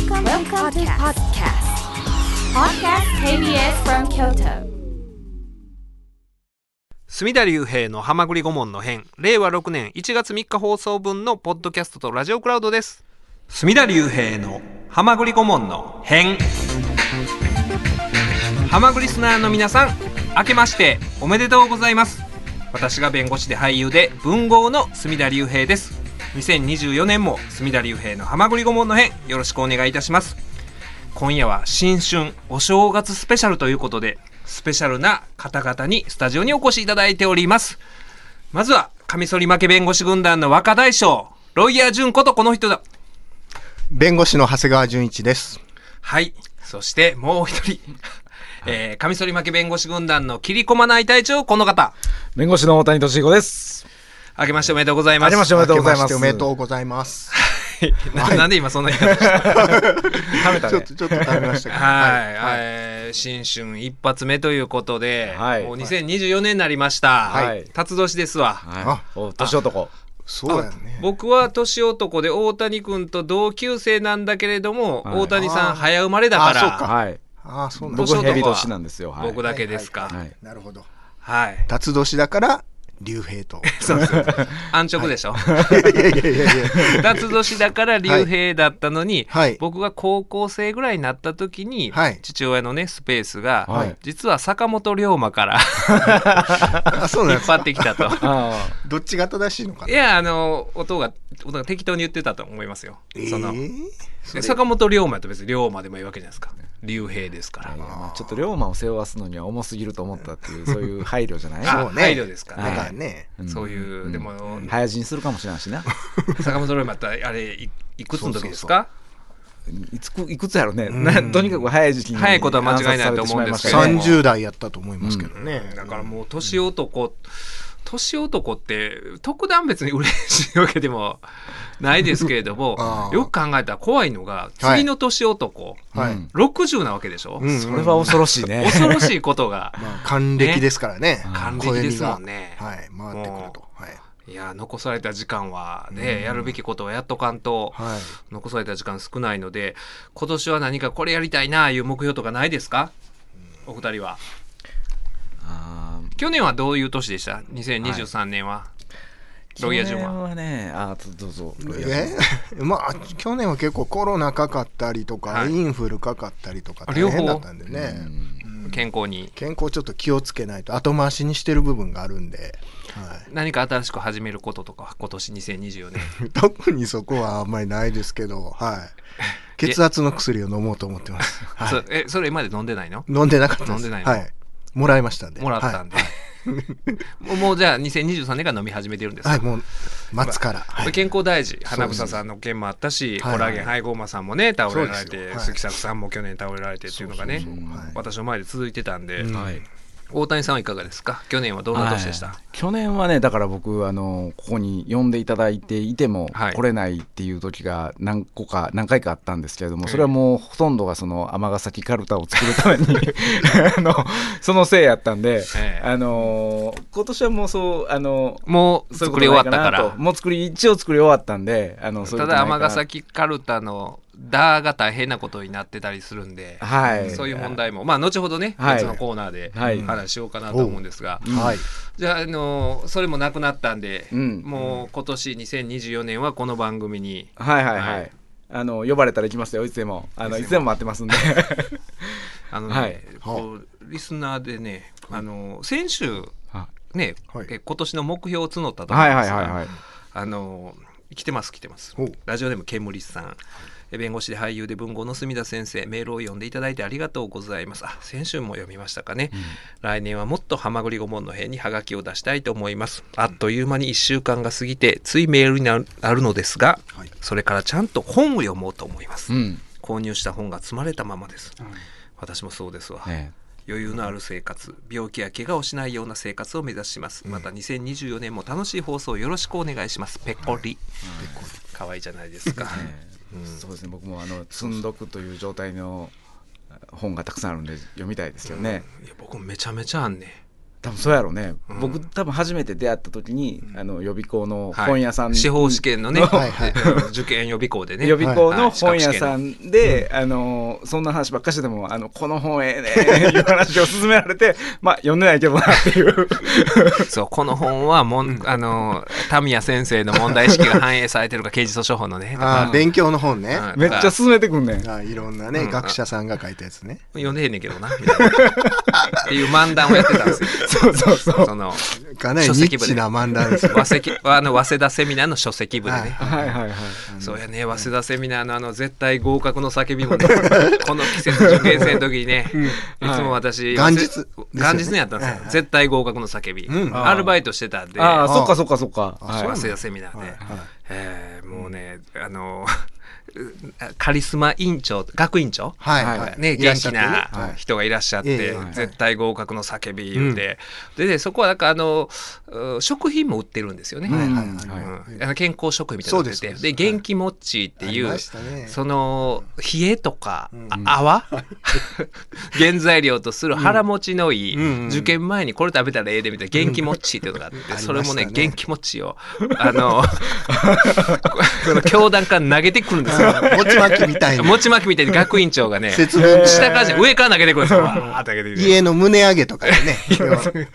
Welcome, Welcome to podcast. Podcast. KBS from Kyoto. 隅田隆平の浜栗顧問の編。令和6年1月3日放送分のポッドキャストとラジオクラウドです。隅田隆平の浜栗顧問の編。浜栗スナーの皆さん明けましておめでとうございます。私が弁護士で俳優で文豪の隅田隆平です2024年も隅田隆平の浜栗顧問の編よろしくお願いいたします。今夜は新春お正月スペシャルということでスペシャルな方々にスタジオにお越しいただいております。まずはカミソリ負け弁護士軍団の若大将ロイヤー純ことこの人だ。弁護士の長谷川純一です。はい。そしてもう一人。えー、カミソリ負け弁護士軍団の切り込まない隊長この方。弁護士の大谷俊彦です。あけましておめでとうございますあけましておめでとうございます明けしておめでとうございます。ななんで今そんな言い食べたねちょっと。ちょっと食べましたけど。はい、新春一発目ということで、はいもう2024年になりました。はい辰年ですわ。はい。お、年男。そうやね。僕は年男で大谷君と同級生なんだけれども、はい大谷さん早生まれだから、あそうかはい。ああ、そうなん僕年男はヘビ年なんですよ。はい。僕だけですか？はい。なるほど。はい。辰年だから、竜兵と。そうそう。安直でしょ？いやいやいやいや年だから竜兵だったのに、はい僕が高校生ぐらいになった時に、はい父親のねスペースが、はい実は坂本龍馬から 引っ。張ってきたと。あどっちが正しいのかな？いやあの音が音が適当に言ってたと思いますよ。えー？それ坂本龍馬って別に龍馬でもいいわけじゃないですか。竜兵ですから。まあちょっと龍馬を背負わすのには重すぎると思ったっていう、そういう配慮じゃない？あそうね。配慮ですか。らだね。からね。ん。そういう、ん。でも、早死にするかもしれないしな。坂本龍馬ってあれいいくつの時ですか？いつくいくつやろね。ん。なとにかく早い時期に早いことは間違いないと思うんですけど暗殺されてしまいましたね。30代やったと思いますけどね。だからもう年男年男って特段別に嬉しいわけでもないですけれども よく考えたら怖いのがはい次の年男、はい。うん60なわけでしょ、うんそれは恐ろしいね。恐ろしいことが まあ、還暦ですからね。還暦ですもんねはい。回ってくると。はい。いや残された時間はね、やるべきことはやっとかんと、はい。残された時間少ないので今年は何かこれやりたいなあいう目標とかないですか？お二人はあー去年はどういう年でした？2023年は、ロイヤー去年順は。はね、あーどうぞ。え？まあ去年は結構コロナかかったりとか、はい。インフルかかったりとか大あ両方？変だったんでね、健康に。健康ちょっと気をつけないと後回しにしてる部分があるんで、は何か新しく始めることとか今年2024年。い、特にそこはあんまりないですけど、はい、血圧の薬を飲もうと思ってます、はそえそれ今まで飲んでないの？い、飲んでなかったです。飲んでないの？はい、もらいましたんで。もらったんで、はい。も うもうじゃあ2023年から飲み始めてるんです。か、はい、もう待つから、はい。健康大事。花房さんの件もあったし、はいコラーゲン配合マさんもね倒れられて、はい。杉作さんも去年倒れられてっていうのがねそうそうそう。はい。私の前で続いてたんで、うん。はい。大谷さんはいかがですか？去年はどんな年でした、はい。去年はねだから僕あのここに呼んでいただいていてもはい。来れないっていう時が何個か何回かあったんですけれども、ええ。それはもうほとんどがその尼崎カルタを作るために あのそのせいやったんで、ええ。あの今年はもうそうあのもう作り終わったから。もう作り一応作り終わったんであのただ尼崎カルタの「ダ」が大変なことになってたりするんで、はい。そういう問題も。まあ後ほどね、はい。別のコーナーではい。話しようかなと思うんですが、はい。じゃあ、あのそれもなくなったんで、うん。もう今年2024年はこの番組に。はいはいはい、はい。あの呼ばれたら行きますよ。いつでも。あのいつでも。待ってますんで。あのね、はい。こうリスナーでねあの先週ね、はい。え今年の目標を募ったと思うんはいですが、はいはいはい。あの来てます来てます。ラジオネームケムリスさん。え弁護士で俳優で文豪の墨田先生メールを読んでいただいてありがとうございます。あ先週も読みましたかね、来年はもっとハマグリ顧問の辺にハガキを出したいと思います。あっという間に1週間が過ぎてついメールになるなるのですが、はい。それからちゃんと本を読もうと思います、うん。購入した本が積まれたままです、私もそうですわ、え余裕のある生活病気や怪我をしないような生活を目指します。また2024年も楽しい放送をよろしくお願いします。ペッコリ。可愛いじゃないですか、えそうですね。僕もあの積んどくという状態の本がたくさんあるんで読みたいですよね、いや僕めちゃめちゃあんね多分そうやろうね、うん。僕多分初めて出会った時に、あの予備校のはい。本屋さん、司法試験のね、はい。はい。受験予備校でね。予備校のはい。本屋さんで、あのそんな話ばっかりしててもあのこの本ええねいう話を勧められて まあ読んでないけどなっていう。そう、この本はもん、あの、タミヤ先生の問題意識が反映されてるか、刑事訴訟法のね。あー勉強の本ね。うんめっちゃ勧めてくんねん。あーいろんなね、うん。学者さんが書いたやつね。読んでへんねんけどな、みたいな。っていう漫談をやってたんですよ。そうそうそう。その、かなりニッチな漫談ですよ。和石あの早稲田セミナーの書籍部でね。はいはいはいそうやね、早稲田セミナーのあの絶対合格の叫びもね、この季節受験生の時にね、いつも私、元日。元日にやったんですよ。絶対合格の叫び。うん。アルバイトしてたんで、あああそっかそっかそっか。早稲田セミナーで、えーもうね、あの、カリスマ委員長、学院長？はいはい。はい。ね、元気なはい。人がいらっしゃって、ええ絶対合格の叫び言うて、でねそこはなんかあのう食品も売ってるんですよね、うんはいはいはい。うん。あの健康食品みたいなの売って。で元気もっちっていう、その冷えとか、うん。あ泡？原材料とする腹持ちのいい、受験前にこれ食べたらええでみたいな元気もっちっていうのがあって、うん。それもね元気もっちをあの教団から投げてくるんですよ。餅巻きみたいな。餅巻きみたいに学院長がね下からじゃ上から投げてくるんですよ。家の胸上げとかでね。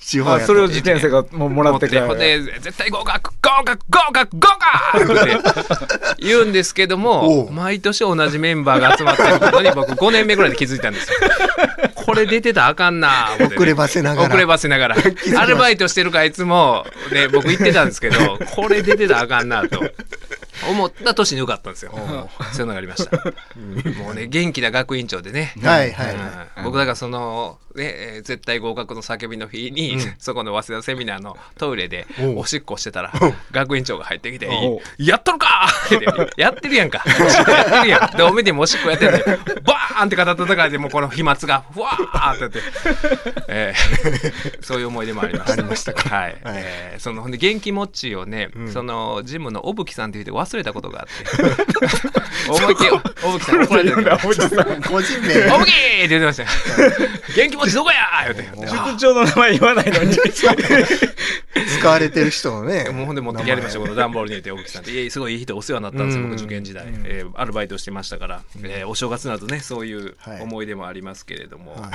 地方やそれを受験生がもうもらってからほんで絶対合格合格合格合格って言うんですけどおもう毎年同じメンバーが集まってることに僕 5年目ぐらいで気づいたんですよ。これ出てたらあかんな遅ればせながら遅ればせながら アルバイトしてるからいつも、ね、僕言ってたんですけどこれ出てたらあかんなと思った年に受かったんですよ。そういうのがありました。もうね元気な学院長でね。はいはい。うん僕だからその、ねえー絶対合格の叫びの日に、そこの早稲田セミナーのトイレでおしっこしてたら学院長が入ってきておう「やっとるか!」ってやってるやんか。やってるやん。でおめでもおしっこやってるのにバーンって肩叩かれてもうこの飛沫がふわーってやって、えーそういう思い出もありましたありましたか。はい、えーそのほんで元気もっちをね、そのジムのおぶきさんって言って忘れたことがあって。思いっきりおぶきさん怒られてるから。個人名。おぶきーって言ってましたよ。元 気持ちどこや？ー言って。塾長の名前言わないのに 使われてる人のね。もうほんで持ってきやりました、この段ボールに入れて、おぶきさんって。すごいいい人、お世話になったんですよ、うん僕受験時代。えーアルバイトしてましたから、えーお正月になるとね、そういうはい思い出もありますけれども、はい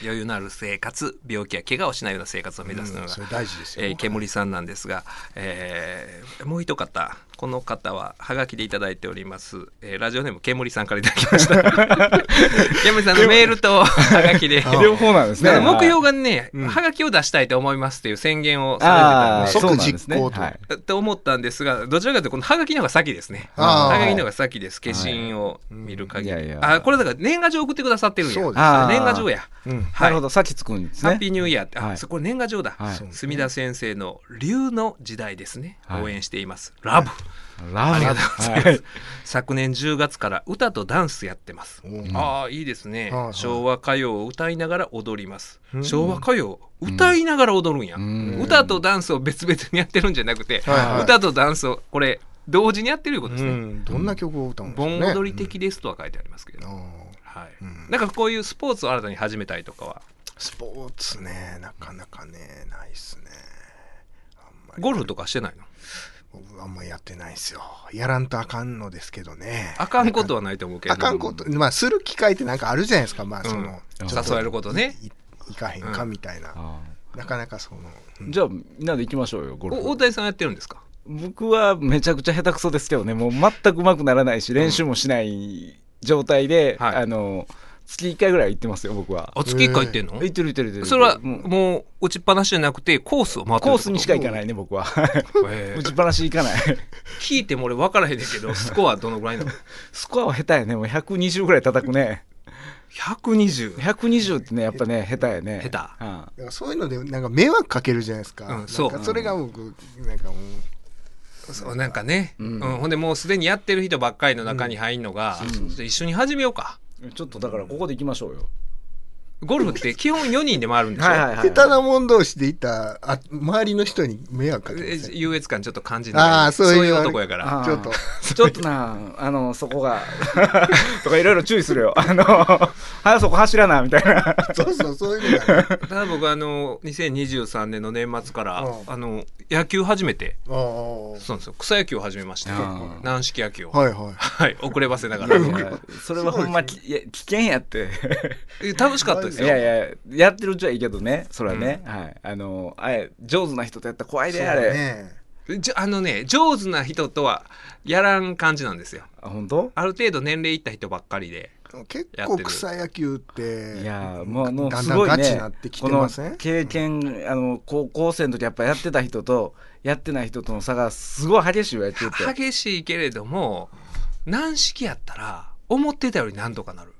余裕のある生活、病気や怪我をしないような生活を目指すのがそれ、大事ですよ。えー、煙さんなんですが、えーもう一方この方ははがきでいただいております、えーラジオネーム煙さんからいただきました。煙さんのメールとはがきで。あ 両方なんですね。目標がね、うん。はがきを出したいと思いますっていう宣言をさああれてたんで。即そうなんですね。実行と。はい。って思ったんですがどちらかというとこのはがきの方が先ですね。はがきの方が先です。消印を見る限り、はいいやいやあこれだから年賀状送ってくださってるんや。そうですあー。年賀状や。うん。はないるほど先つくんですね。ハッピーニューイヤーって、あ、はい。そこれ年賀状だ、はい。墨田先生の龍の時代ですね、はい。応援しています。ラブ、ラありがとうございます、はい。昨年10月から歌とダンスやってます、うんああいいですね、はいはい。昭和歌謡を歌いながら踊ります、うん。昭和歌謡歌いながら踊るんや、うん。歌とダンスを別々にやってるんじゃなくて、はいはい。歌とダンスをこれ同時にやってるいうことですね、うん。どんな曲を歌うんですかね。盆踊り的ですとは書いてありますけど、はい。うん。なんかこういうスポーツを新たに始めたいとかは？スポーツね、なかなかね、ないっすね。あんまり。ゴルフとかしてないの？僕あんまやってないっすよ。やらんとあかんのですけどね。あかんことはないと思うけど。あかんこと、まあ、する機会ってなんかあるじゃないですか。まあ、その、うん。ちょっと誘えることね。いいかへんかみたいな。あなかなかその、うん。ーじゃあみんなで行きましょうよゴルフ。お大谷さんやってるんですか？僕はめちゃくちゃ下手くそですけどね。もう全く上手くならないし練習もしない状態で、はい。あの月1回ぐらい行ってますよ僕は。あ月1回行ってんの、行ってる行ってる行ってる。それはもう打ちっぱなしじゃなくてコースを回ってるコースにしか行かないね僕は。打ちっぱなし行かない。聞いても俺分からへんねんけどスコアどのぐらいなの？スコアは下手やね。もう120ぐらい叩くね ?120 120ってねやっぱね下手やね。下手。うん。だからそういうのでなんか迷惑かけるじゃないですか,、うんそう。それが僕なんかもう。そうなんかね、ううん。んほんでもうすでにやってる人ばっかりの中に入んのが、うん。一緒に始めようかちょっとだからここでいきましょうよ。ゴルフって基本4人で回るんでしょ、はいはいはい下手なもん同士で行ったらあ周りの人に迷惑かけえますね優越感ちょっと感じあない。ーそういう男やから。ちょっと。ちょっと。なあのそこが。とかいろいろ注意するよ。あのはそこ走らなみたいな。そうそうそういうのがね。ただ僕あの2023年の年末からうん。あの野球始めてああそうなんですよ。草野球を始めましてうん。軟式野球を。はいはい。はい遅ればせながら。それはほんまきいや危険やって。え楽しかったですいよやいややってるうちはいいけどね。それはね、はい。あのあれ上手な人とやったら怖いであれ、ねじゃあのね上手な人とはやらん感じなんですよ。あ本当？ある程度年齢いった人ばっかりで。結構草野球っていやもうあのだんだんすごいね。ガチになってきこの経験あの高校生の時やっぱやってた人とやってない人との差がすごい激しいわやってて。激しいけれども軟式やったら思ってたよりなんとかなる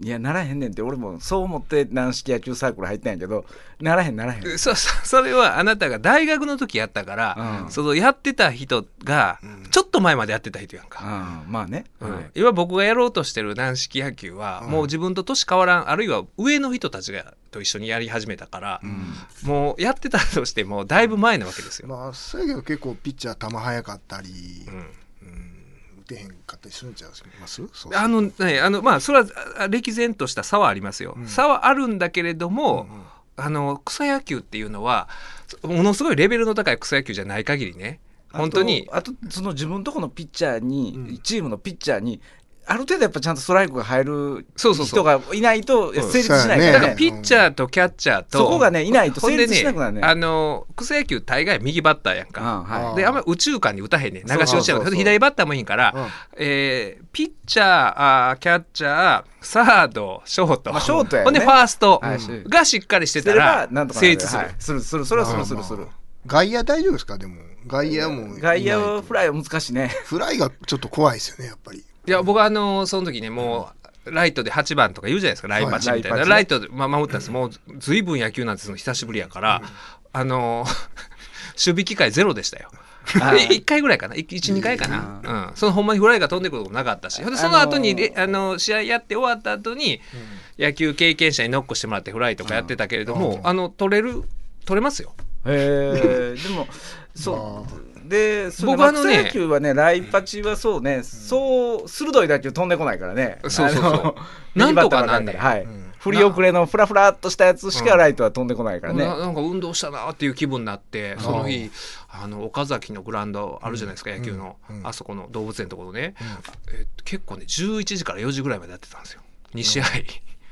いやならへんねんって俺もそう思って軟式野球サークル入ったんやけどならへんならへん。そ そそれはあなたが大学の時やったから、うん。そのやってた人がちょっと前までやってた人やんか、ああまあね、うん。はい。今僕がやろうとしてる軟式野球は、もう自分と年変わらんあるいは上の人たちがと一緒にやり始めたから、もうやってたとしてもだいぶ前なわけですよ。まあそうやけど結構ピッチャー球速かったり、うんうん打てへんかったりするんちゃいます？あのね、あのまあそれはあ歴然とした差はありますよ、うん。差はあるんだけれども、あの草野球っていうのはものすごいレベルの高い草野球じゃない限りね本当に。あとあとその自分とこのピッチャーに、うん。チームのピッチャーにある程度やっぱちゃんとストライクが入る人がいないとうん。成立しないかそうやね。らねだからピッチャーとキャッチャーと。そこがねいないと成立しなくなるね。あの草野球大概右バッターやんか、あはい。あであんま宇宙間に打たへんねん。流し落ちやんかそう。そうそう左バッターもいいんから、うん。えーピッチャーあーキャッチャーサードショート、まあショートやね。ほんでファーストはいがしっかりしてたらばなんとかなる。成立する、はい。するする。それはするするする。外野大丈夫ですか？でも。外野も外野はフライライは難しいね。フライがちょっと怖いですよねやっぱりいや僕はあのその時ねもうライトで8番とか言うじゃないですかライパチみたいな、はいライトで、まあ、守ったんですもうずいぶん野球なんてするの久しぶりやから、あの 守備機会ゼロでしたよ。あー1回ぐらいかな。12回かな、うん、そのほんまにフライが飛んでくることもなかったし。その後に、れあの試合やって終わった後に、野球経験者にノックしてもらってフライとかやってたけれども、あの取れる取れますよ。へえでもそうで僕あのね松野球はねライパチはそうねそう鋭い打球飛んでこないからね。そうそうそう。なんとかなんねんかりはい。うん。振り遅れのフラフラっとしたやつしかライトは飛んでこないからね。ななんか運動したなっていう気分になってその日あの岡崎のグラウンドあるじゃないですか、野球の、うん。あそこの動物園のところね、え結構ね11時から4時ぐらいまでやってたんですよ。2試合、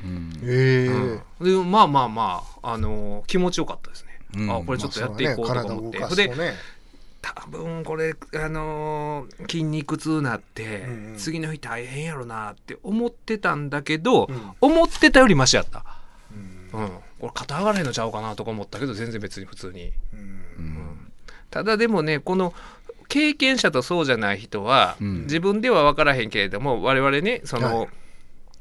うん。ええうん。でまあまあまあ、あのー気持ちよかったですね、うん。あこれちょっとやっていこうとか思って、まあそでうだね多分これ、あのー筋肉痛なって、うんうん。次の日大変やろなって思ってたんだけど、ん。思ってたよりマシやった、体うん、これ肩上がらへんのちゃうかなとか思ったけど全然別に普通に。うん。ただでもねこの経験者とそうじゃない人は、うん。自分では分からへんけれども我々ねその、はい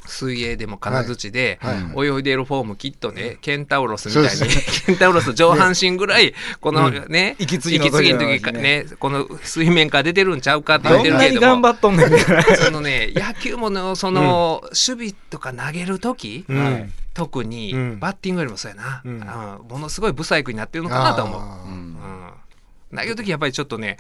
水泳でも金槌ではい。泳いでいるフォームきっとね、ケンタウロスみたいに、ケンタウロス上半身ぐらいこのね、息継ぎの時ね。この水面から出てるんちゃうかって言ってるけれども頑張っとんねん そのね野球ものその、守備とか投げる時、特にうん。バッティングよりもそうやな、ものすごい不細工になってるのかなと思う。投げる時やっぱりちょっとね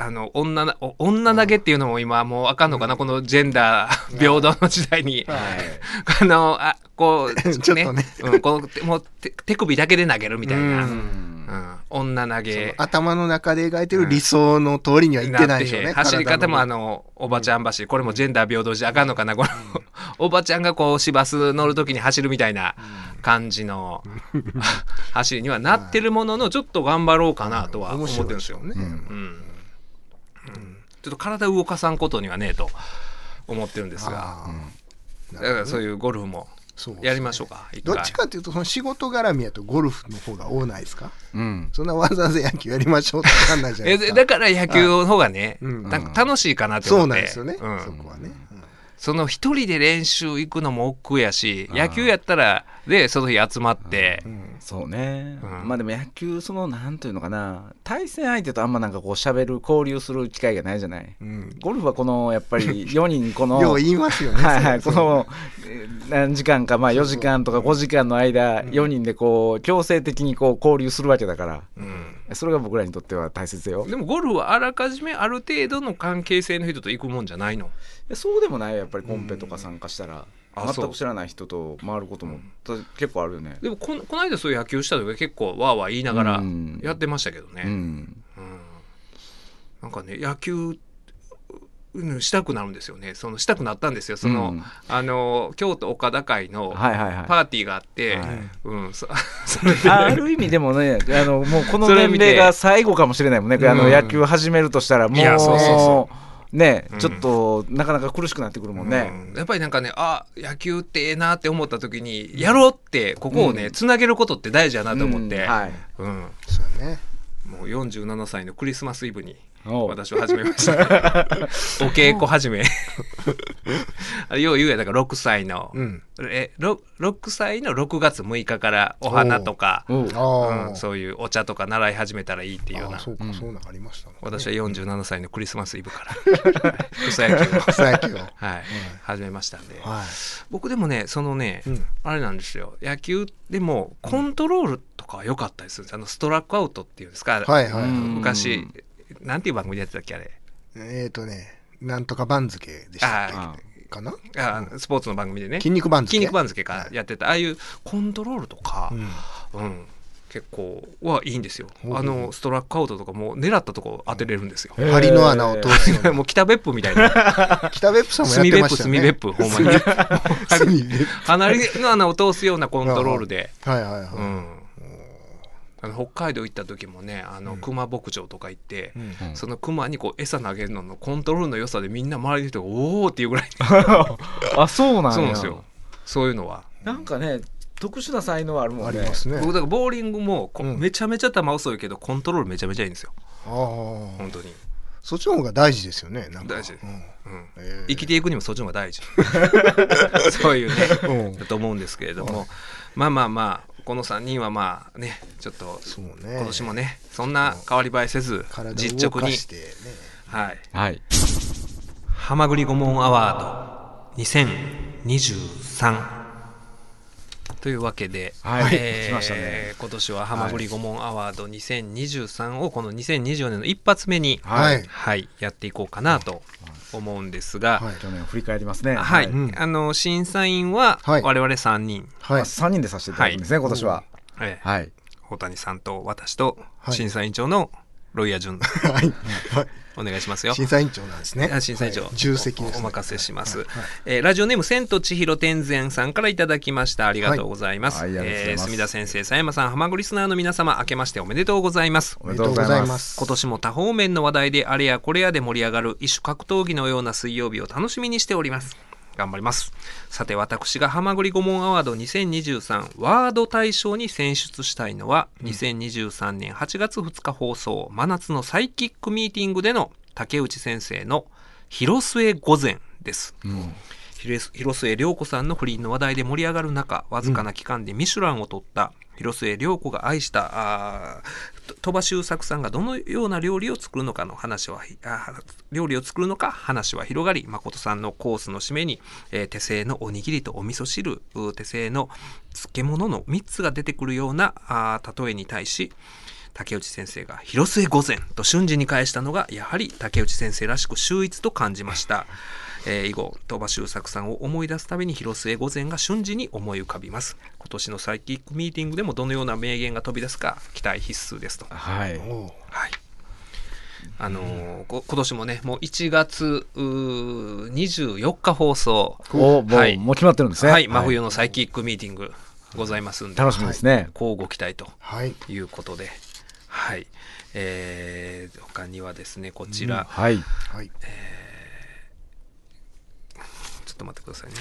あの女女投げっていうのも今もうあかんのかな、このジェンダー平等の時代に、あのあこう ちょっとね。うん、こうもう手手首だけで投げるみたいな、ううんん女投げ。頭の中で描いてる理想の通りにはいってないでしょうね。走り方もあののおばちゃん走りこれもジェンダー平等じゃあかんのかな？このおばちゃんがこう市バス乗る時に走るみたいな感じの走りにはなってるもののちょっと頑張ろうかなとは思ってるん。ですよ。ね。うんうんちょっと体動かさんことにはねえと思ってるんですが。あーだからそういうゴルフもそうやりましょうか一回。どっちかっていうとその仕事絡みやとゴルフの方が多ないですか？うん。そんなわざわざ野球やりましょうって分かんないじゃないえですか。だから野球の方がね、うん。た楽しいかなってそう思って。なんですよね。うん。そこはね。その一人で練習行くのも億劫やし野球やったらでその日集まって、うんそうね、うん。まあでも野球そのなんていうのかな。対戦相手とあんまなんかこう喋る交流する機会がないじゃない。うん。ゴルフはこのやっぱり 4人このよう言いますよねはいはい、このえー何時間か、まあ、4時間とか5時間の間、4人でこう強制的にこう交流するわけだから、うん。それが僕らにとっては大切だよ。でもゴルフはあらかじめある程度の関係性の人と行くもんじゃないの？えそうでもない。よやっぱりコンペとか参加したら、う全く知らない人と回ることも、た結構あるよね。でもこのこの間そういう野球した時は結構わーわー言いながらうん。やってましたけどね、うん、うん。なんかね野球うんしたくなるんですよね。そのしたくなったんですよ。その、うん。あの京都岡田会の。パーティーがあって、はい。うんそ それで。あある意味でもねあのもうこの年齢が最後かもしれないもんね、あのうん。野球始めるとしたらもういやそうそうそね、うん。ちょっとなかなか苦しくなってくるもんね。うん。やっぱりなんかねあ野球ってええなって思った時にやろうってここをね、うん。つなげることって大事やなと思って、うん。はい。うん。そうね。もう47歳のクリスマスイブに私は始めました。お稽古始め。あれよう言うやだから6歳の、うん。え 6, 6歳の6月6日からお花とか、おう。ああ、うん、そういうお茶とか習い始めたらいいっていうような。あそうか、うんそうなんありましたね。私は47歳のクリスマスイブから 草野球を、草野球を。はい。始めましたんで。はい。僕でもねそのね、うん。あれなんですよ。野球でもコントロールとかは良かったりするんですあのストラックアウトっていうんですか、はいはい、うん。昔なんていう番組でやってたっけあれ？えっ、ー、とねなんとか番付でしたっあけかな？あスポーツの番組でね。筋肉番付。筋肉番付か。はい。やってた。ああいうコントロールとかう、ん。うん。結構はいいんですよ。あのストラックアウトとかも狙ったとこ当てれるんですよ、針の穴を通す もう北別府みたいな。北別府さんもや炭別府ってましたよね。炭別府ほんまに。炭別府。離れの穴を通すようなコントロールで、はいはいはい、うん、あの北海道行った時もねあの熊牧場とか行って、うん。その熊にこう餌投げるののコントロールの良さでみんな周りの人が「おお!」っていうぐらい あそうなんや。そうなんですよ。そういうのは。なんかね特殊な才能あるもんね。ありますね。僕だからボーリングもこうん。めちゃめちゃ球遅いけどコントロールめちゃめちゃいいんですよ。ああ本当に、そっちの方が大事ですよねなんか。大事。うん。うん、えー。生きていくにもそっちの方が大事。そういうねうん。だと思うんですけれども。まあまあまあこの3人はまあねちょっとそうね。今年もねそんな変わり映えせず実直にはい。はい。はまぐり顧問アワード2023というわけで、はいえー来ましたね。今年ははまぐり顧問アワード2023をこの2024年の一発目に、はい。はい、やっていこうかなと思うんですが、はい去年を振り返りますね。はい、うん。あの審査員ははい。我々3人、はい3人でさせていただくんですね、今年は。えーはい。大谷さんと私とはい。審査委員長のロイヤー順はい。はいお願いしますよ。審査委員長なんですね。あ審査委員長、はい。重責です、ね、おお任せします、はえーラジオネーム千と千尋天然さんからいただきました。ありがとうございます,、はえー墨田先生佐山さん浜栗リスナーの皆様明けましておめでとうございます。おめでとうございます。今年も多方面の話題であれやこれやで盛り上がる異種格闘技のような水曜日を楽しみにしております頑張ります。さて私がハマグリ顧問アワード2023ワード大賞に選出したいのは、2023年8月2日放送真夏のサイキックミーティングでの竹内先生の広末御前です、うん。広広末涼子さんの不倫の話題で盛り上がる中わずかな期間でミシュランを取った広末涼子が愛した鳥羽周作さんがどのような料理を作るのかの話は料理を作るのか話は広がり誠さんのコースの締めに、えー手製のおにぎりとお味噌汁手製の漬物の3つが出てくるようなあ例えに対し竹内先生が「広末御前」と瞬時に返したのがやはり竹内先生らしく秀逸と感じました。えー以後鳥羽周作さんを思い出すたびに広末御前が瞬時に思い浮かびます。今年のサイキックミーティングでもどのような名言が飛び出すか期待必須ですと。はい。はい。あのーこ今年もねもう1月うー24日放送。おもう,、はい。もう決まってるんですね。はい。真冬のサイキックミーティングございますんで。楽しみですね、交互期待と。はい。いうことで。はい。えー他にはですねこちら、はい。はい。ちょっと待ってくださいね。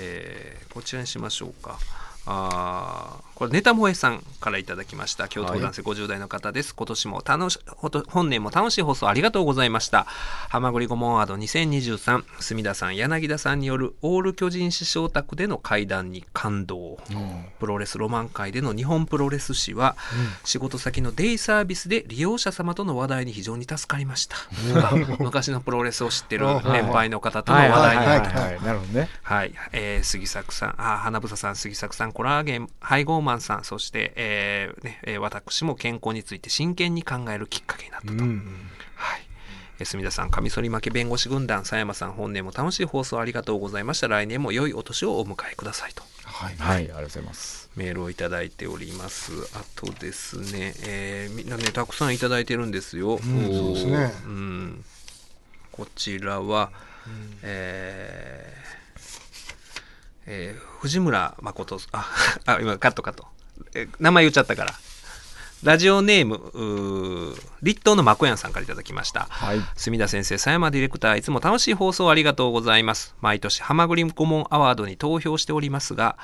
えーこちらにしましょうか。あーこれネタ萌えさんからいただきました。京都府男性50代の方です、今年も楽し本年も楽しい放送ありがとうございました。はまぐりごもんワード2023隅田さん柳田さんによるオール巨人師匠宅での会談に感動、プロレスロマン界での日本プロレス史は、仕事先のデイサービスで利用者様との話題に非常に助かりました、昔のプロレスを知ってる年配の方との話題にはいなった。はいはいなるほどね。はい、えー杉作さん、あ、花房さん、杉作さん、コラーゲン、配合マンさん、そして、えーね、えー私も健康について真剣に考えるきっかけになったと。うんはい。えー隅田さん、カミソリ負け弁護士軍団、佐山さん、本年も楽しい放送ありがとうございました。来年も良いお年をお迎えくださいと。はいはいありがとうございますメールをいただいております。あとですね、えーみんなね、たくさんいただいてるんですよ。んそうですねうんこちらは、えーえー藤村誠あ、あ、今カットカット。え名前言っちゃったから。ラジオネーム、うー立東のまこやんさんからいただきました。はい墨田先生、佐山ディレクター、いつも楽しい放送ありがとうございます。毎年、ハマグリ顧問アワードに投票しておりますが、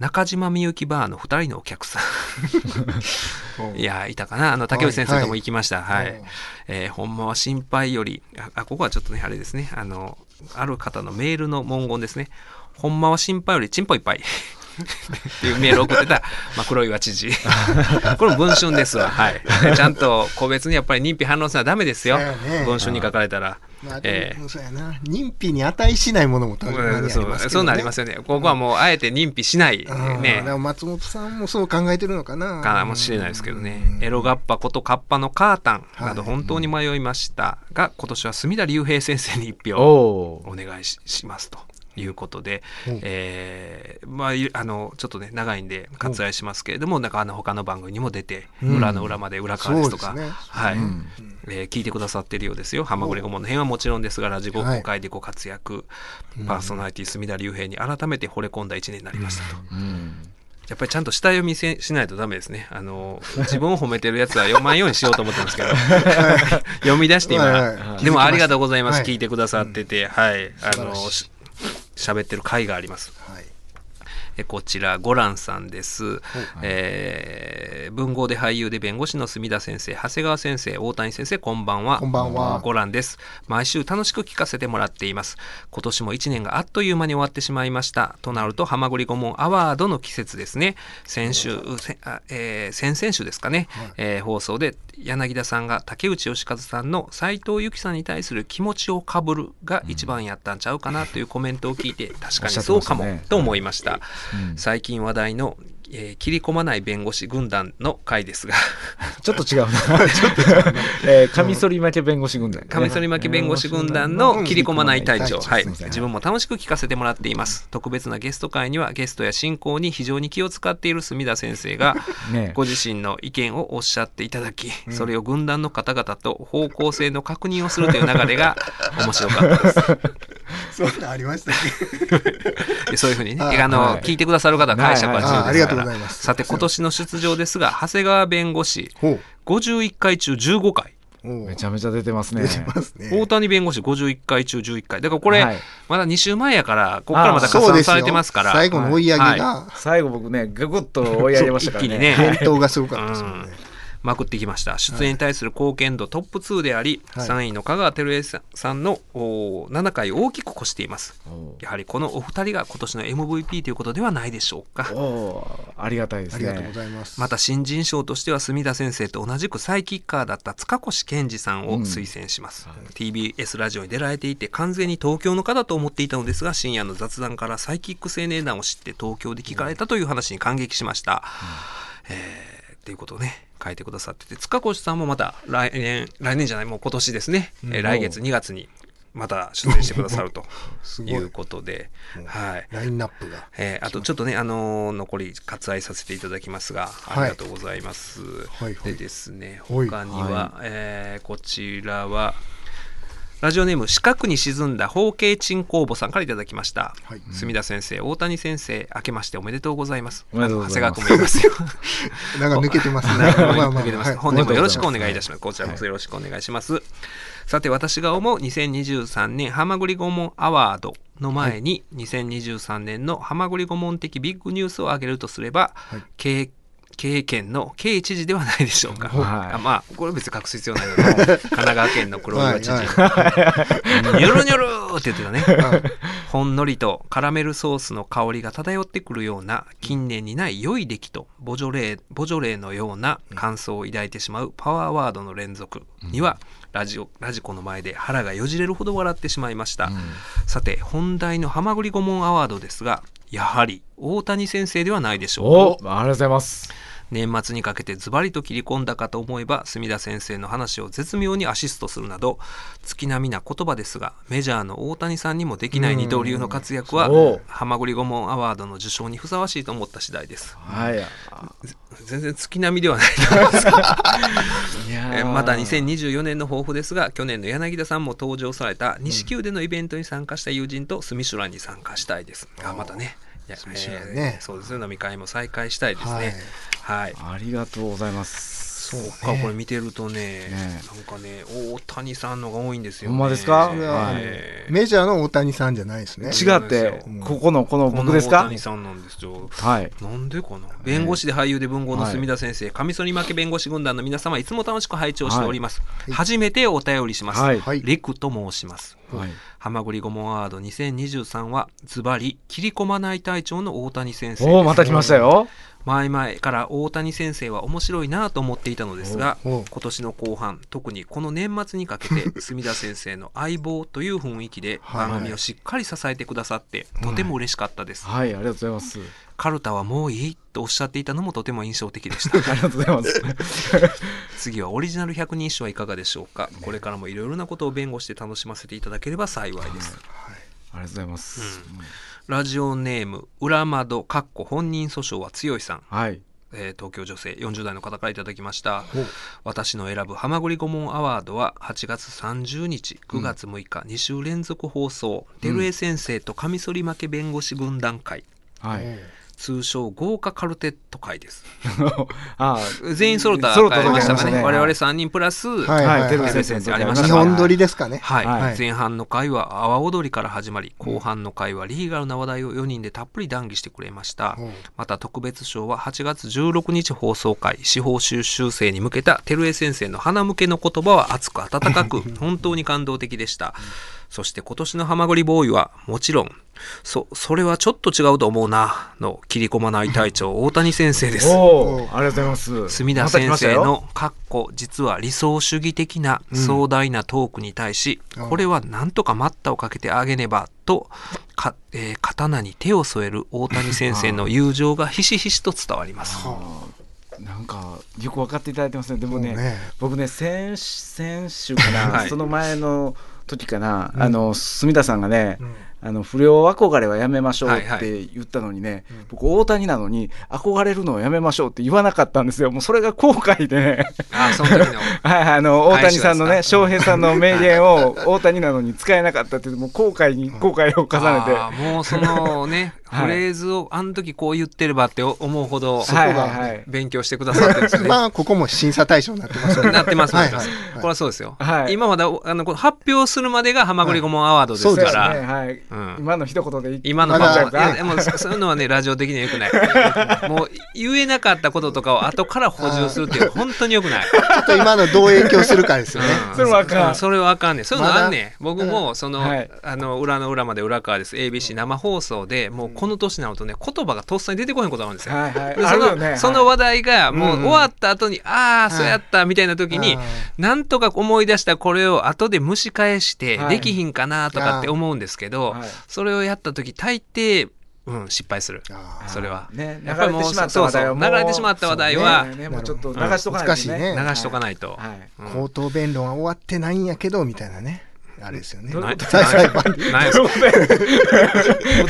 中島みゆきバーの2人のお客さん。いや、いたかな？あの、竹内先生とも行きました。はい。はいえーほんまは心配より、あ、あここはちょっとね、あれですね。あの、ある方のメールの文言ですね。ほんまは心配よりチンポいっぱい。っていうメールを送ってた、まあ、黒岩知事。これも文春ですわ。はい。ちゃんと個別にやっぱり認否反論するのはダメですよね。文春に書かれたら。まあ、えでもそうやな認否に値しないものもたまにね、そうそうなりますよね。ここはもうあえて認否しない、うんね松本さんもそう考えてるのかなかもしれないですけどねう。んエロガッパことカッパのカータンなどはい本当に迷いましたが、今年は隅田隆平先生に一票お願いししますと。いうことで、うん。えーまあいあのちょっとね長いんで割愛しますけれども、なんかあの他の番組にも出て、うん。裏の裏まで裏側ですとか、ね。はい、うん。えー聞いてくださってるようですよ。浜栗顧問の辺はもちろんですが、ラジオはい公開でご活躍、パーソナリティ隅田隆平に改めて惚れ込んだ一年になりましたと。うん。やっぱりちゃんと下読みせしないとダメですね。あの、自分を褒めてるやつは読まんようにしようと思ってますけど、読み出して今、はいはいでもありがとうございます。はい。聞いてくださってて、はい、あの、喋ってる回があります。はいえこちら、ゴランさんです。えー文豪で俳優で弁護士の墨田先生、長谷川先生、大谷先生、こんばんは。こんばんはゴランです。毎週楽しく聞かせてもらっています。今年も1年があっという間に終わってしまいました。となると、ハマグリ顧問アワードの季節ですね。先週、えー先々週ですかね、えー放送で柳田さんが竹内義和さんの斉藤由貴さんに対する気持ちをかぶるが一番やったんちゃうかなというコメントを聞いて、確かにそうかもと思いました。うん最近話題の、えー切り込まない弁護士軍団の回ですが、ちょっと違うな。えーカミソリ負け弁護士軍団。ね。カミソリ負け弁護士軍団の切り込まない隊長、うん。はい、自分も楽しく聞かせてもらっています。特別なゲスト会にはゲストや進行に非常に気を使っている墨田先生が、ねご自身の意見をおっしゃっていただき、それを軍団の方々と方向性の確認をするという流れが面白かったです。そんなんありましたっでそういうふうにね、はいあの、はい。聞いてくださる方は解釈は自由ですから、がさて、今年の出場ですが、長谷川弁護士、けほ51回中15回。めちゃめちゃ出てますね。すね。大谷弁護士51回中11回。だからこれ、はい。まだ2週前やから、ここからまた加算されてますから。最後の追い上げはが最後僕ね、ぐぐっと追い上げましたからね。一気にね。返答がすごかったですもんねまくってきました。出演に対する貢献度トップ2であり、はい。3位の香川照之さんのお7回を大きく越しています。おやはりこのお二人が今年の MVP ということではないでしょうか。ありがたいですね。ありがとうございます。また新人賞としては墨田先生と同じくサイキッカーだった塚越健二さんを推薦します、TBS ラジオに出られていて完全に東京の方と思っていたのですが深夜の雑談からサイキック青年団を知って東京で聞かれたという話に感激しました、えーっていうことをね書いてくださってて塚越さんもまた来年来年じゃないもう今年ですね、えー来月2月にまた出演してくださると い。いうことで、はい、ラインナップがえーあとちょっとね、あのー残り割愛させていただきますが、はい。ありがとうございます。はいはい。でですね、はい。他には、えーこちらは、ラジオネーム、四角に沈んだ方形鎮公母さんからいただきました。はい墨田先生、大谷先生、明けましておめでとうございます。おめでとうございますあの長谷川君もいますよ。なんか抜けてますね 抜けてますはい本年もよろしくお願いいたします。こちらこそよろしくお願いします。さて、私が思う2023年ハマグリ顧問アワードの前に2023年のハマグリ顧問的ビッグニュースを挙げるとすれば、はい経経験の経知事ではないでしょうか。はい。あまあこれ別に隠す必要ないけど 神奈川県の黒岩知事、はいニョロニョロって言ってたね。はい。ほんのりとカラメルソースの香りが漂ってくるような近年にない良い出来とボジョレーボジョレーのような感想を抱いてしまうパワーワードの連続。には、ラジオラジコの前で腹がよじれるほど笑ってしまいました、さて本題のハマグリ顧問アワードですがやはり大谷先生ではないでしょうか。おありがとうございます年末にかけてズバリと切り込んだかと思えば墨田先生の話を絶妙にアシストするなど月並みな言葉ですがメジャーの大谷さんにもできない二刀流の活躍はそう。ハマグリ顧問アワードの受賞にふさわしいと思った次第です。はい。全然月並みではないと思いますいやえーまた2024年の抱負ですが去年の柳田さんも登場された西宮でのイベントに参加した友人とスミシュランに参加したいです。あまたね。ね。えーそうですね。飲み会も再開したいですね。はいありがとうございます。そうか、これ見てるとねね。なんかね大谷さんのが多いんですよ、ね、ほんまですか？はあのえー。メジャーの大谷さんじゃないですね。違ってうん。ここのこの僕ですか？大谷さんなんですよ。はい。なんでかな？弁護士で俳優で文豪の墨田先生、カミソリ負け弁護士軍団の皆様いつも楽しく拝聴しております、い。初めてお便りします、はい。はい。レクと申します。はい。ハマグリ顧問アワード2023はズバリ切り込まない隊長の大谷先生おおまた来ましたよ前々から大谷先生は面白いなと思っていたのですが今年の後半特にこの年末にかけて 墨田先生の相棒という雰囲気ではい。番組をしっかり支えてくださってとても嬉しかったです、はいありがとうございます。カルタはもういいとおっしゃっていたのもとても印象的でした。ありがとうございます。次はオリジナル百人一首はいかがでしょうか。これからもいろいろなことを弁護して楽しませていただければ幸いですありがとうございます。ラジオネーム裏窓かっこ本人訴訟は強いさん。はい。えー東京女性40代の方からいただきました。私の選ぶハマグリ顧問アワードは8月30日9月6日、2週連続放送。照江先生とカミソリ負け弁護士軍団会。はい通称豪華カルテット会です。あ全員揃った揃った会ありましたかね。揃った我々3人プラス、はいはい、はいテル先生ありました日本撮りですかね。はい、はい。前半の回は阿波踊りから始まり後半の回はリーガルな話題を4人でたっぷり談義してくれました、う。んまた特別賞は8月16日放送回司法修習生に向けた照江先生の花向けの言葉は熱く温かく 本当に感動的でしたそして今年のハマグリボーイはもちろんそそれはちょっと違うと思うなの切り込まない隊長大谷先生です。おおありがとうございます。墨田先生の「かっこ実は理想主義的な壮大なトークに対し、うん。これはなんとか待ったをかけてあげねばとか、えー刀に手を添える大谷先生の友情がひしひしと伝わります。なんかよく分かっていただいてますね。でもねね。僕ね先先週かな、はい。その前の時かな、あの墨田さんがね、ん。あの不良憧れはやめましょうっはいはい。て言ったのにね、僕大谷なのに憧れるのをやめましょうって言わなかったんですよ。もうそれが後悔で。ねあその時の はいあの大谷さんのね翔平さんの名言を 大谷なのに使えなかったってもう後悔に後悔を重ねて、もうそのね、はいフレーズをあの時こう言ってればって思うほどそこ勉強してくださってるんですよね。まあ、ここも審査対象になってますよね。なってます、はない。はいこれはそうですよ。はい。今まだあのこの発表するまでがハマグリ顧問アワードですはい。から、そうですね。はいうん。今の一言で今のでもそそういうのはねラジオ的にはよくない。もう言えなかったこととかを後から補充するっていう本当によくない、ちょっと今のどう影響するかですよね。うん。それはあかん。うそれはあかんねん。そういうのあんねん。僕もその,、はいあの裏の裏まで裏側です。ABC 生放送でもうこの年になるとね言葉がとっさに出てこへんことがあるんですよ、はいはい。でそのね。その話題がもううん終わった後に、ああそうやったみたいな時に、あなんとか思い出したこれを後で蒸し返してはい。できひんかなとかって思うんですけど、はい。それをやった時大抵、うん、失敗する。あそれは。ね、流やっぱりもうれてしまった話題はもうそうそう。流れてしまった話題はね。ねもうちょっと流しとかないと難しいね流しとかないと。はい。うん。口頭弁論は終わってないんやけど、みたいなね。あれですよね。ない裁裁判ない。ですか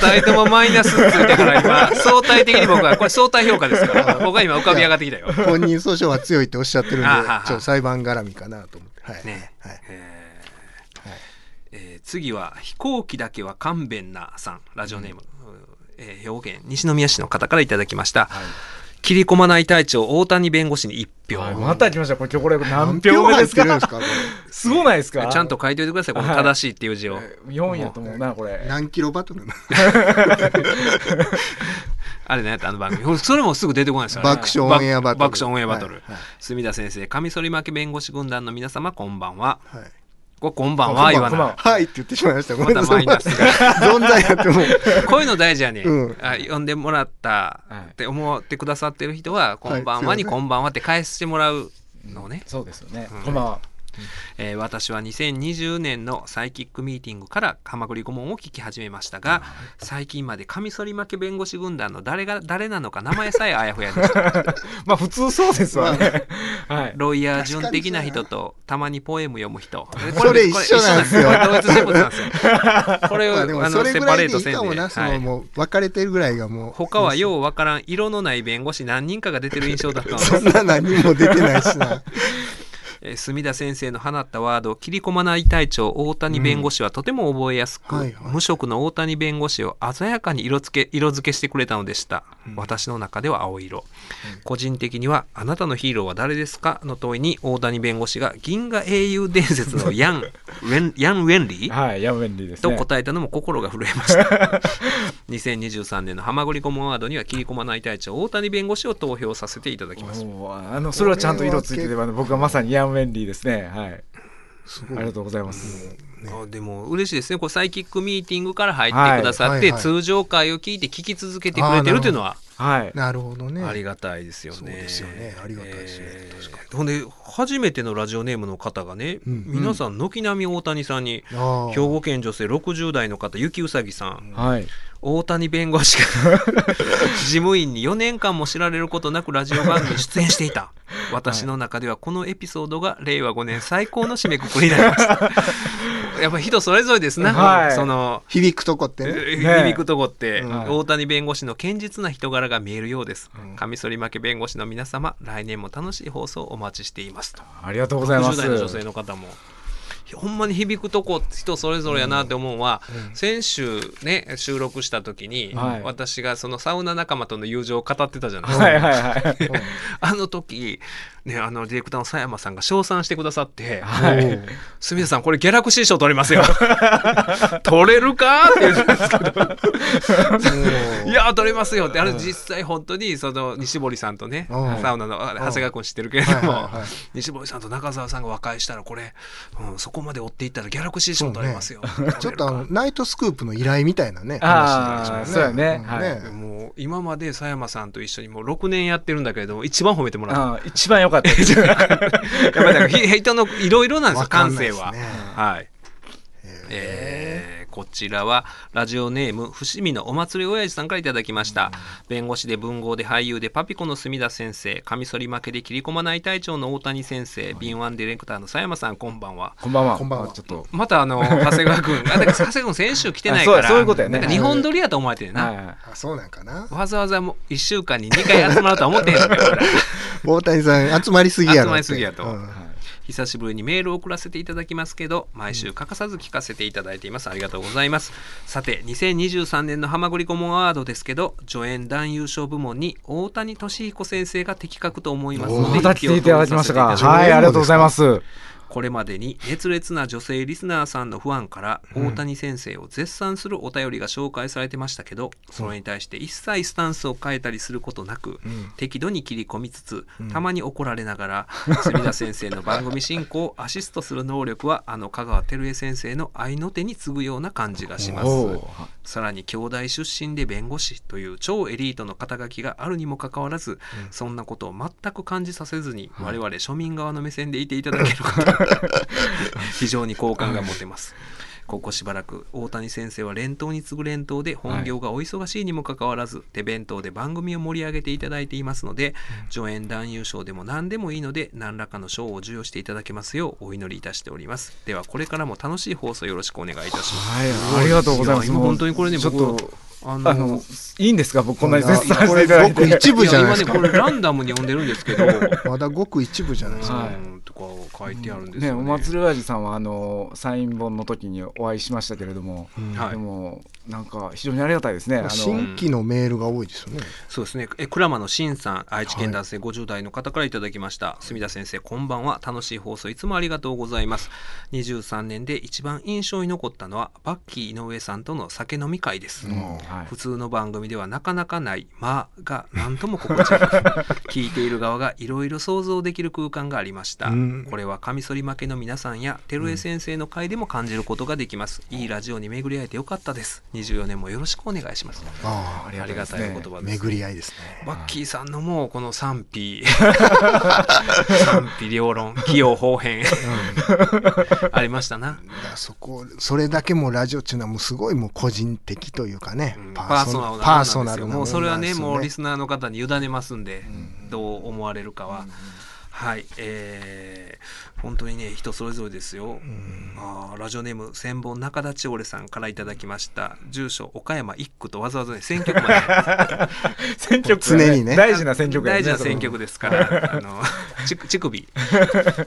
二人ともマイナスついてから今相対的に僕はこれ相対評価ですから。僕は今浮かび上がってきたよ。本人訴訟は強いっておっしゃってるんでちょっと裁判絡みかなと思って。はい。ね。はい。え次は飛行機だけは勘弁なさん。ラジオネーム、えー兵庫県西宮市の方からいただきました、切り込まない隊長大谷弁護士に1票、はいまた来ました。これ今日これ何何票目ですか？すか？こすごないですか？ちゃんと書いておいてください。このはい。正しいっていう字を、4位やと思うなこれ。れ何キロバトルな あれねあの番組。それもすぐ出てこないですよね。爆笑オンエアバトル。爆笑オンエアバトル、はいはい。墨田先生カミソリ負け弁護士軍団の皆様こんばんは。はいこれこんばんは。言わなはいって言ってしまいました。ごめんなさい。マイナスが。存在やってもいこういうの大事やね、うん。あ呼んでもらったって思ってくださってる人は「こんばんは」に「すいません。こんばんは」って返してもらうのね、そうですよね。うん。こんばんはえー私は2020年のサイキックミーティングから「かまぐり顧問」を聞き始めましたが最近までカミソリ負け弁護士軍団の誰が誰なのか名前さえあやふやでした。まあ普通そうですわね。はい。ロイヤー準的な人とたまにポエム読む人。それ一緒なんですよ。これ同一人物なんですよ。これを、まあのセパレートせんいいかももう分かれてるぐらいがもう他はようわからん色のない弁護士何人かが出てる印象だったので。すそんな何も出てないしな えー墨田先生の放ったワード「切り込まない隊長大谷弁護士」はとても覚えやすく、はいはい。無職の大谷弁護士を鮮やかに色付け色付けしてくれたのでした、私の中では青色、個人的には「あなたのヒーローは誰ですか?」の問いに大谷弁護士が銀河英雄伝説のヤン ウェンヤン・ウェンリー？はいヤンウェンリーですとね答えたのも心が震えました。2023年のハマグリコモンワードには切り込まない隊長大谷弁護士を投票させていただきます。あのそれはちゃんと色ついててあの僕はまさにヤンウェンリーですねはいありがとうございますあでも嬉しいですねこれサイキックミーティングから入ってくださって、はいはいはい通常回を聞いて聞き続けてくれてるっていうのははいなるほどねありがたいですよね。そうですよねありがたいですねえー確ほんで初めてのラジオネームの方がね、うん皆さん軒並み大谷さんに、あー兵庫県女性60代の方ゆきうさぎさん、はい大谷弁護士が 事務員に4年間も知られることなくラジオ番組に出演していた。私の中ではこのエピソードが令和5年最高の締めくくりになりました。やっぱ人それぞれですな、はい。その響くとこってね。響くとこって、うん。大谷弁護士の堅実な人柄が見えるようです、うん。カミソリ負け弁護士の皆様来年も楽しい放送をお待ちしています。とありがとうございま60す代の女性の方もほんまに響くとこ人それぞれやなって思うのは、うん。先週ね収録した時に、はい。私がそのサウナ仲間との友情を語ってたじゃないですか、はいはいはい。あの時ねあのディレクターの佐山さんが称賛してくださってはい。おう「住田さんこれギャラクシー賞取りますよ。取れるか?」って言うんですけど。いや取れますよって。あれ実際本当にその西堀さんとねうん。サウナのあれ長谷川君知ってるけれども、はいはいはい西堀さんと中澤さんが和解したらこれ、うん、そこまで追っていったらギャラクシー賞取れますよ、ちょっとあのナイトスクープの依頼みたいなね話になりますそうやね。んはい。もう今まで佐山さんと一緒にもう6年やってるんだけれども一番褒めてもらった一番良かった。ですやっぱり人のいろいろなんですよ感性は、はい。えーこちらはラジオネーム伏見のお祭り親父さんからいただきました、弁護士で文豪で俳優でパピコの墨田先生カミソリ負けで切り込まない隊長の大谷先生敏腕ディレクターの佐山さんこんばんは。こんばんは。こんばんは。ちょっと。またあの 長谷川君。あだから長谷川君先週来てないから。あそうそういうことやね。なんか日本撮りやと思われてるな、はい。あそうなんかな。わざわざもう1週間に2回集まるとは思ってへん。の か大谷さん集まりすぎやろ集まりすぎやと。うん久しぶりにメールを送らせていただきますけど毎週欠かさず聞かせていただいています。ありがとうございます。さて2023年のハマグリ顧問アワードですけど助演男優賞部門に大谷俊彦先生が適格と思いますのでまた来ていただきましたか。一票を投じさせていただきますはいありがとうございますこれまでに熱烈な女性リスナーさんの不安から大谷先生を絶賛するお便りが紹介されてましたけど、それに対して一切スタンスを変えたりすることなく、適度に切り込みつつ、たまに怒られながら墨田先生の番組進行をアシストする能力はあの香川照江先生の愛の手に次ぐような感じがします。さらに兄弟出身で弁護士という超エリートの肩書きがあるにもかかわらず、そんなことを全く感じさせずに、我々庶民側の目線でいていただけること 非常に好感が持てます。ここしばらく大谷先生は連投に次ぐ連投で本業がお忙しいにもかかわらず、手弁当で番組を盛り上げていただいていますので、助演男優賞でも何でもいいので何らかの賞を授与していただけますようお祈りいたしております。ではこれからも楽しい放送よろしくお願いいたします。はいありがとうございます。本当にこれねちょっ僕とあのあのいいんですか？僕こんなに絶賛していただいこれご一部じゃないですかや今ねこれランダムに読んでるんですけどまだごく一部じゃないですか、はいうんとか書いてあるんですね、よね。お祭り親父さんはあのサイン本の時にお会いしましたけれども、はいでもなんか非常にありがたいですね。あの新規のメールが多いですよね。そうですね。え、鞍馬の新さん、愛知県男性50代の方からいただきました。墨田先生、こんばんは。楽しい放送いつもありがとうございます。23年で一番印象に残ったのは、バッキー井上さんとの酒飲み会です。はい普通の番組ではなかなかない「間」が何とも心地よく 聞いている側がいろいろ想像できる空間がありました、うんこれはカミソリ負けの皆さんや照江先生の会でも感じることができます、いいラジオに巡り会えてよかったです。24年もよろしくお願いします。あありがたいお言葉あ、です。巡り合いですね。バッキーさんのもうこの賛否。賛否両論器用方変。ありましたな。そこそれだけもうラジオっていうのはもうすごいもう個人的というかね、パーソナルなパーソナルなもうそれはねもうリスナーの方に委ねますんで、どう思われるかは、はいえー、本当にね人それぞれですよ、あーラジオネーム千本中田千織さんからいただきました。住所岡山一区とわざわざね選挙区まで。選挙区が常にね。大事な選挙区やね大事な選挙区ですから、あの、ちく、ちくび、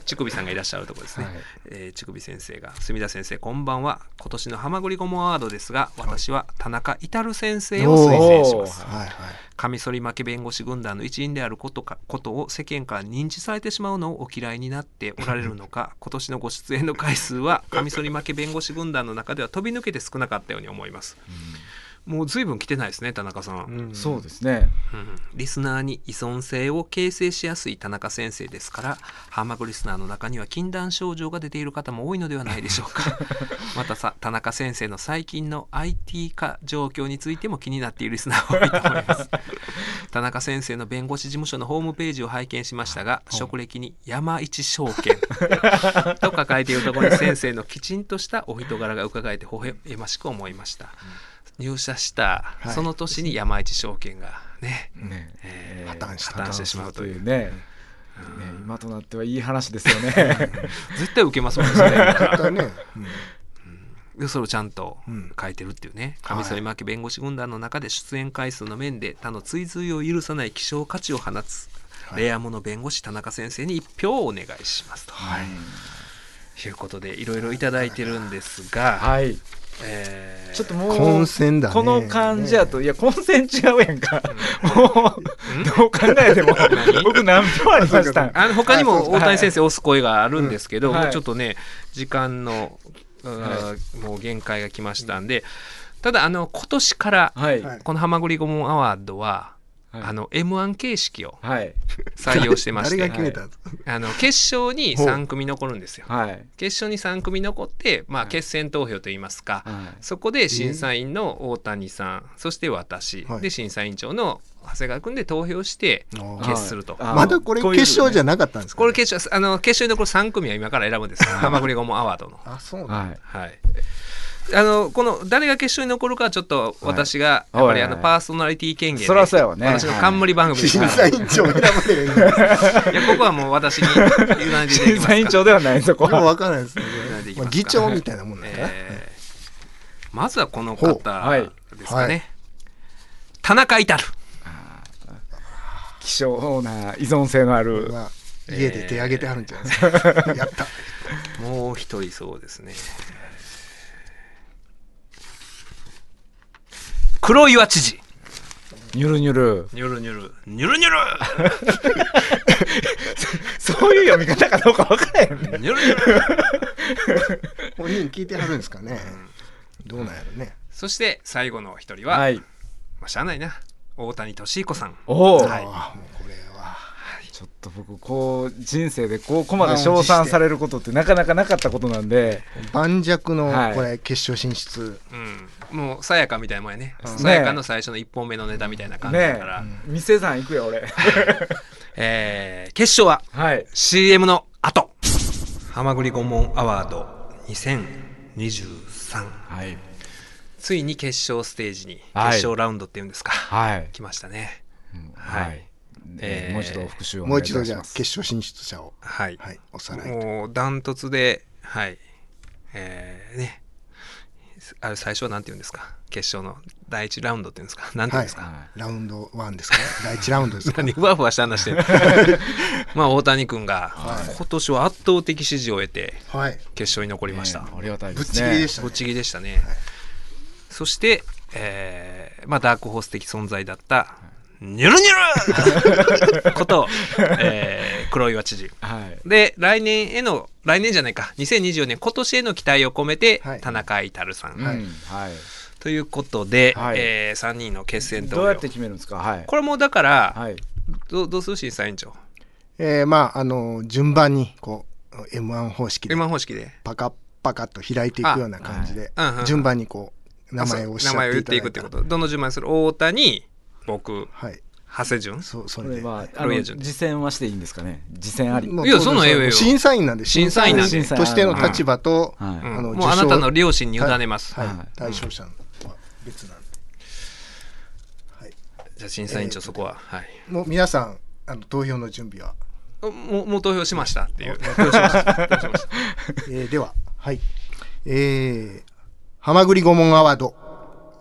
ちくびさんがいらっしゃるところですね。はい。えーちくび先生が、墨田先生、こんばんは。今年のハマグリゴモアワードですが、私は田中至先生を推薦します。はいはい。カミソリ負け弁護士軍団の一員であることかことを世間から認知されてしまうのをお嫌いになっておられるのか今年のご出演の回数はカミソリ負け弁護士軍団の中では飛び抜けて少なかったように思います、もう随分来てないですね田中さん、うんそうですね。うん。リスナーに依存性を形成しやすい田中先生ですからハンマグリスナーの中には禁断症状が出ている方も多いのではないでしょうか。またさ田中先生の最近の IT 化状況についても気になっているリスナーは多いと思います。田中先生の弁護士事務所のホームページを拝見しましたが職歴に山一証券 と書かれているところに先生のきちんとしたお人柄が伺えて微笑ましく思いました入社したはい。その年に山一証券がね、ね。えー破綻してしまうという。というね。ね今となってはいい話ですよね。絶対受けますもんね 絶対ね、でそれをちゃんとうん。書いてるっていうね。はい。上反巻弁護士軍団の中で出演回数の面で他の追随を許さない希少価値を放つ、はい。レアモノ弁護士田中先生に一票をお願いしますと、はい。い、うことでいろいろいただいてるんですが、はい。えーちょっともう混戦だね。この感じやといや混戦違うやんか。もうどう考えても僕何票ありましたん？あの他にも大谷先生押す声があるんですけど、うん。はい。もうちょっとね時間の、うーもう限界が来ましたんで、ただあの今年からはい。はい。この「ハマグリゴモンアワードは」はいあの m 1形式をはい。採用してまし誰てあの決勝に3組残るんですよ。はい。決勝に3組残って、まあ、はい。決選投票といいますか、はい。そこで審査員の大谷さん、そして私、はい。で審査員長の長谷川君で投票して決すると。あまだこれ決勝じゃなかったんですか、これ決勝あの決勝に残る3組は今から選ぶんですハマグリゴモアワードの。あそうなんだ。はい。はいあのこの誰が決勝に残るかはちょっと私がはい。やっぱりあのはいパーソナリティ権限でそらそうやわね。私の冠番組です審から査員長選ばれいやここはもう私に委ねていただけますか？審査委員長ではないそこよくは。わからないですね。ますかまあ議長みたいなもんだから、えー。まずはこの方はい。ですかね、はい。田中至希少な依存性のある。まあ家で手挙げてはるんじゃないですか、やった。もう一人そうですね黒岩知事。ニュルニュル。ニュルニュル。ニュルニュル。そういう読み方かどうか分からへんね。ニュルニュル。本人聞いてはるんですかね、どうなんやろね。そして最後の一人は、はい。まあ、しゃあないな。大谷俊彦さん。おお。ちょっと僕こう人生でここまで称賛されることってなかなかなかったことなんで。盤石のはいこれ決勝進出、うんもうさやかみたいなもんやねうんさやかの最初の一本目のネタみたいな感じだねから、え。店山行くよ俺。えー決勝ははい。CM の後ハマグリ顧問アワード2023はい。ついに決勝ステージに決はい勝ラウンドっていうんですか、はい。来ましたねははいい。えーもう一度復習をおもう一度じゃあ。決勝進出者を。はい、はいおさらいもうダントツではい。えー、ね。あれ最初はなんて言うんですか？決勝の第一ラウンドっていうんですか？なんて言うんですか、ラウンドワンですか？ね第1ラウンドですか？何ふわふわした話してる まあ大谷君が今年は圧倒的支持を得てはい。決勝に残りました、ねありがたいぶっですね。ちぎりでしたね。ぶっちぎりでしたね、そして、えーまあ、ダークホース的存在だったニュルニュル こと、えー黒岩知事。はい。で来年への来年じゃないか。2024年今年への期待を込めて、はい。田中至さん、うん。はい。はい。ということで、はい。え3人の決選投票。どうやって決めるんですか？はい。これもだから、はい。どうどうする審査委員長？えーまああの順番にこう M1 方式で今方式で。パカッパカッと開いていくような感じであはいうんうん。順番にこう名前を名前を言っていくってこと。どの順番にする？大谷僕はい。長谷順？そうそこれれではあのロイヤ実践はしていいんですかね？実践あり。もういやそんなんええよ。ええよ審査員なんで。審査員なんで。としての立場と、はい。うんあのもうあなたの両親に委ねます、はい、はい。対象者は別なんで、はい、じゃあ審査委員長そこは、はい。もう皆さんあの投票の準備は、もうもう投票しました。っていう。投票しました投票しました。えーでははい。えー、はまぐり顧問アワード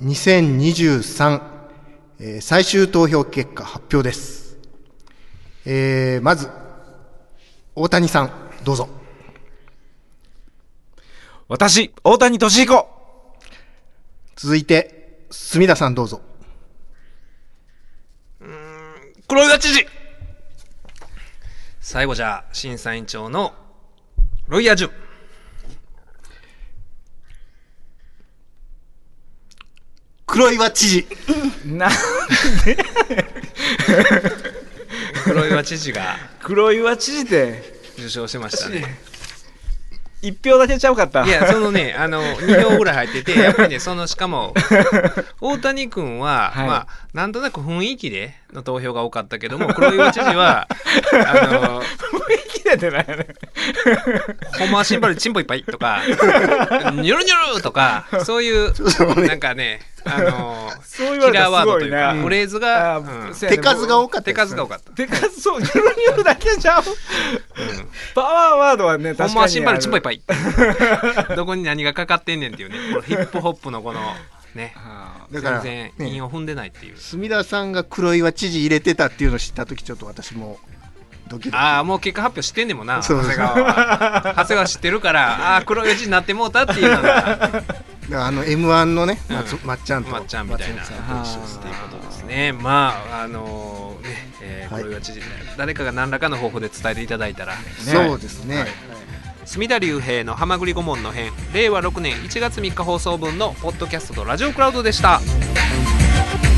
2023、えー最終投票結果発表です。えー、まず大谷さんどうぞ。私大谷俊彦。続いて墨田さんどうぞ。黒岩知事。最後じゃあ審査委員長のロイヤー順黒岩知事。な黒岩知事が。黒岩知事で受賞しましたね。一票だけちゃうかった。いやそのねあの2票ぐらい入っててやっぱりねそのしかも 大谷君は、はい。まあなんとなく雰囲気での投票が多かったけども黒岩知事は あの切れてないよね。ほんまはシンバルチンポいっぱいとか、ニョロニョロとか、そういう、なんかね、あのそう言われたらキラーワードというか、すごいなフレーズが、あうん。手数が多かった手ですね。数が多かった。てかそうニュルニュルだけちゃう？パワーワードはね確かにほんまはシンバルチンポいっぱいい。どこに何がかかってんねんっていうね、このヒップホップのこの、ね、だから全然韻を踏んでないっていう。墨田さんが黒岩知事入れてたっていうのを知った時ちょっと私もドキドキ。ああ、もう結果発表してんねんもんな、長谷川は。長谷川知ってるから、ああー、黒い字になってもうたっていうのが、だからあの m 1のね、うん。まっちゃんと。まっちゃんみたいな。いうことですね。まああのね、えー、はい。黒岩知事、誰かが何らかの方法で伝えていただいたら、そうですね、はい隅田隆平の「はまぐり顧問の編」令和6年1月3日放送分のポッドキャストとラジオクラウドでした。「